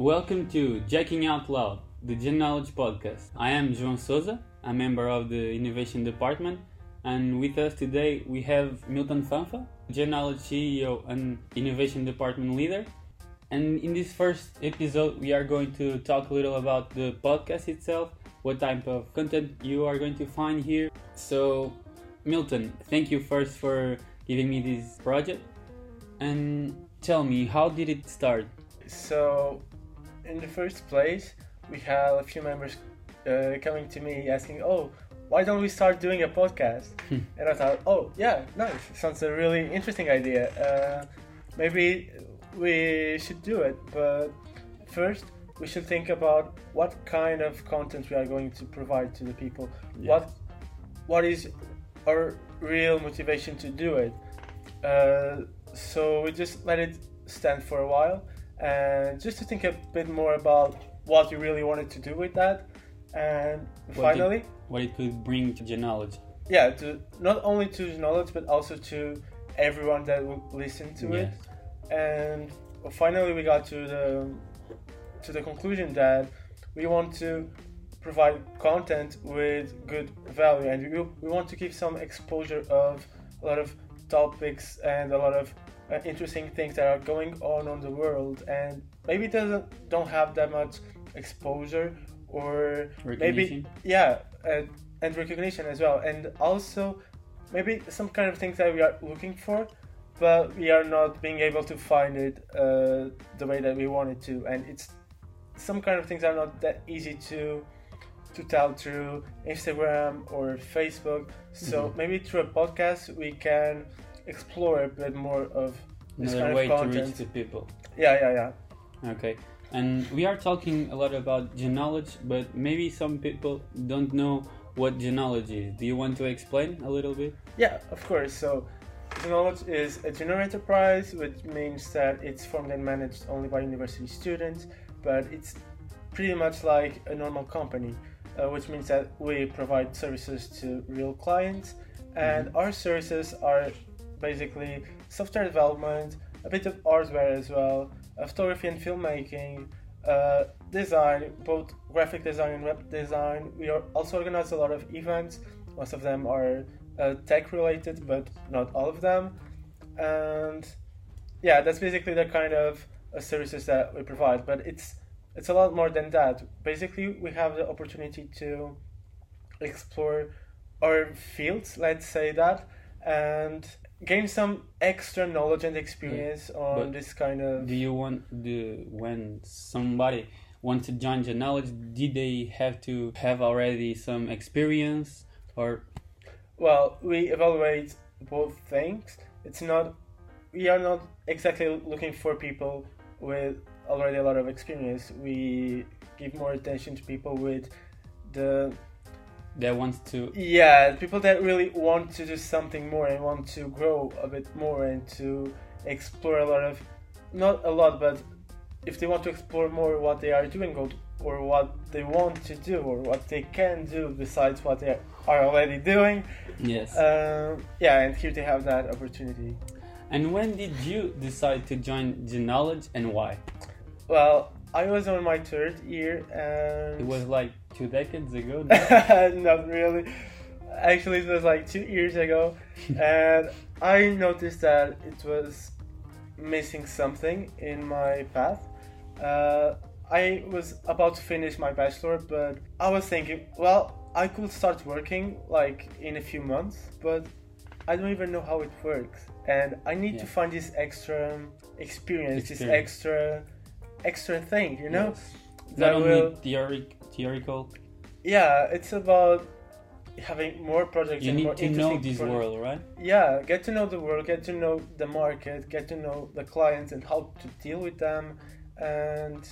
Welcome to jeKin' Out Loud, the jeKnowledge podcast. I am João Souza, a member of the Innovation Department, and with us today we have Milton Fanfa, jeKnowledge CEO and Innovation Department leader. And in this first episode, we are going to talk a little about the podcast itself, what type of content you are going to find here. So, Milton, thank you first for giving me this project. And tell me, how did it start? So, in the first place, we had a few members uh, coming to me asking, "Oh, why don't we start doing a podcast?" and I thought, "Oh, yeah, nice. Sounds a really interesting idea. Uh, maybe we should do it." But first, we should think about what kind of content we are going to provide to the people. Yeah. What what is our real motivation to do it? Uh, so we just let it stand for a while and just to think a bit more about what we really wanted to do with that. And What finally it, what it could bring to jeKnowledge. yeah to not only to the knowledge but also to everyone that will listen to it. And finally we got to the to the conclusion that we want to provide content with good value. And we, we want to give some exposure of a lot of topics and a lot of uh, interesting things that are going on on the world and maybe doesn't don't have that much exposure or maybe yeah and, and recognition as well. And also maybe some kind of things that we are looking for but we are not being able to find it uh, the way that we wanted to. And it's some kind of things are not that easy to to tell through instagram or facebook. So Mhm. maybe through a podcast we can explore a bit more of this Another kind way of to reach the people. yeah yeah yeah Okay. And we are talking a lot about jeKnowledge, but maybe some people don't know what jeKnowledge is. Do you want to explain a little bit? Yeah, of course. So, Knowledge is a junior enterprise, which means that it's formed and managed only by university students, but it's pretty much like a normal company, uh, which means that we provide services to real clients, and our services are basically software development, a bit of hardware as well, photography and filmmaking, uh, design, both graphic design and web design. We also organize a lot of events. Most of them are uh, tech related, but not all of them. And yeah, that's basically the kind of uh, services that we provide. But it's it's a lot more than that. Basically, we have the opportunity to explore our fields, let's say that, and gain some extra knowledge and experience on but this kind of. Do you want the when somebody wants to join jeKnowledge, did they have to have already some experience or Well, we evaluate both things. It's not, we are not exactly looking for people with already a lot of experience. We give more attention to people with the, that wants to yeah, people that really want to do something more and want to grow a bit more and to explore a lot of, not a lot, but if they want to explore more what they are doing or, or what they want to do or what they can do besides what they are already doing, yes. um, yeah, and here they have that opportunity. and when did you decide to join the Knowledge and why? Well, I was on my third year, and It was like two decades ago. not really. Actually, it was like two years ago, and I noticed that it was missing something in my path. Uh, I was about to finish my bachelor, but I was thinking, well, I could start working like in a few months, but I don't even know how it works, and I need to find this extra experience, this extra, extra thing, you know. Yes. Not that only will- theoretical. yeah it's about having more projects You and more need to know this pro- world, right? yeah get to know the world get to know the market get to know the clients and how to deal with them and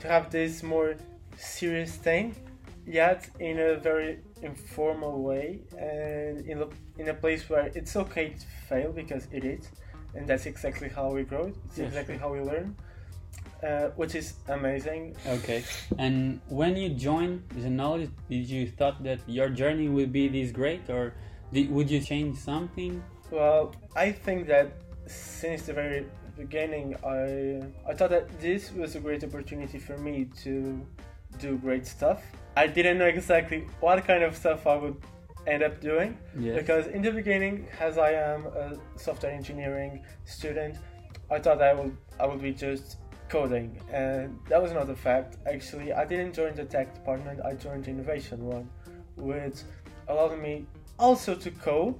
to have this more serious thing yet in a very informal way and in a, in a place where it's okay to fail because it is and that's exactly how we grow it's Yeah, exactly sure. how we learn uh, which is amazing Okay. And when you joined the knowledge, did you thought that your journey would be this great, or did, would you change something? Well, I think that since the very beginning, I I thought that this was a great opportunity for me to do great stuff. I didn't know exactly what kind of stuff I would end up doing Yes. because in the beginning, as I am a software engineering student, I thought I would I would be just coding, and that was not the fact. Actually, I didn't join the tech department. I joined the innovation one, which allowed me also to code,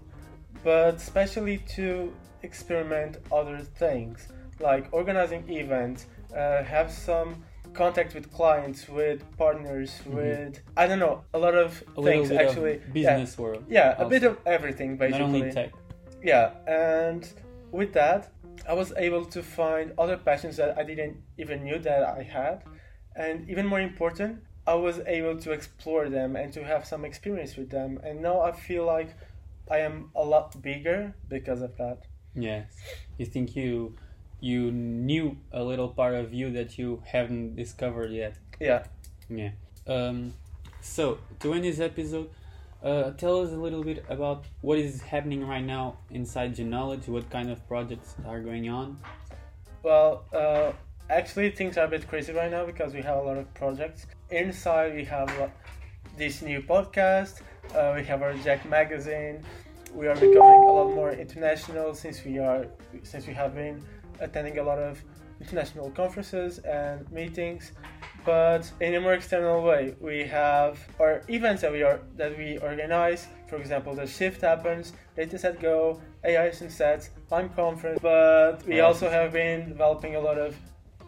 but especially to experiment other things like organizing events, uh, have some contact with clients, with partners, Mhm. with I don't know a lot of a things actually. business world. Yeah, yeah, a bit of everything basically. Not only tech. Yeah, and with that, I was able to find other passions that I didn't even knew that I had, and even more important, I was able to explore them and to have some experience with them. And now I feel like I am a lot bigger because of that. Yes. You think you you knew a little part of you that you haven't discovered yet. Yeah. Yeah. Um, so to end this episode, uh, tell us a little bit about what is happening right now inside Knowledge. What kind of projects are going on? Well, uh, actually, things are a bit crazy right now because we have a lot of projects. Inside, we have uh, this new podcast. Uh, we have our Jack magazine. We are becoming a lot more international since we are since we have been attending a lot of international conferences and meetings. But in a more external way, we have our events that we are that we organize. For example, the Shift APPens, Dataset Go, AI Sunsets, Time Conference. But we also have been developing a lot of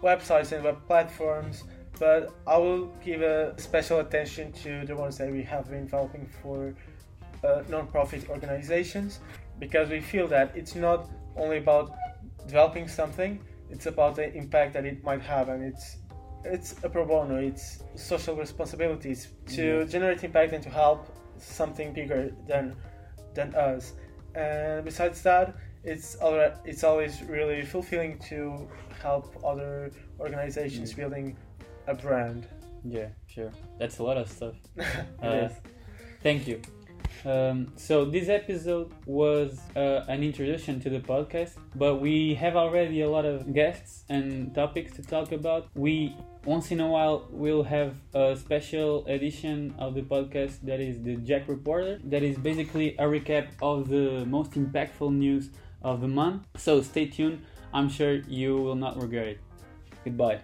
websites and web platforms. But I will give a special attention to the ones that we have been developing for uh, non-profit organizations because we feel that it's not only about developing something; it's about the impact that it might have, and it's it's a pro bono. It's social responsibilities to Yeah. generate impact and to help something bigger than than us. And besides that, it's alre it's always really fulfilling to help other organizations Mm. building a brand. Yeah, sure. That's a lot of stuff. Uh, is. Thank you. Um, so this episode was uh, an introduction to the podcast, but we have already a lot of guests and topics to talk about. We once in a while we'll have a special edition of the podcast that is the Jack Reporter. That is basically a recap of the most impactful news of the month. So stay tuned. I'm sure you will not regret it. Goodbye.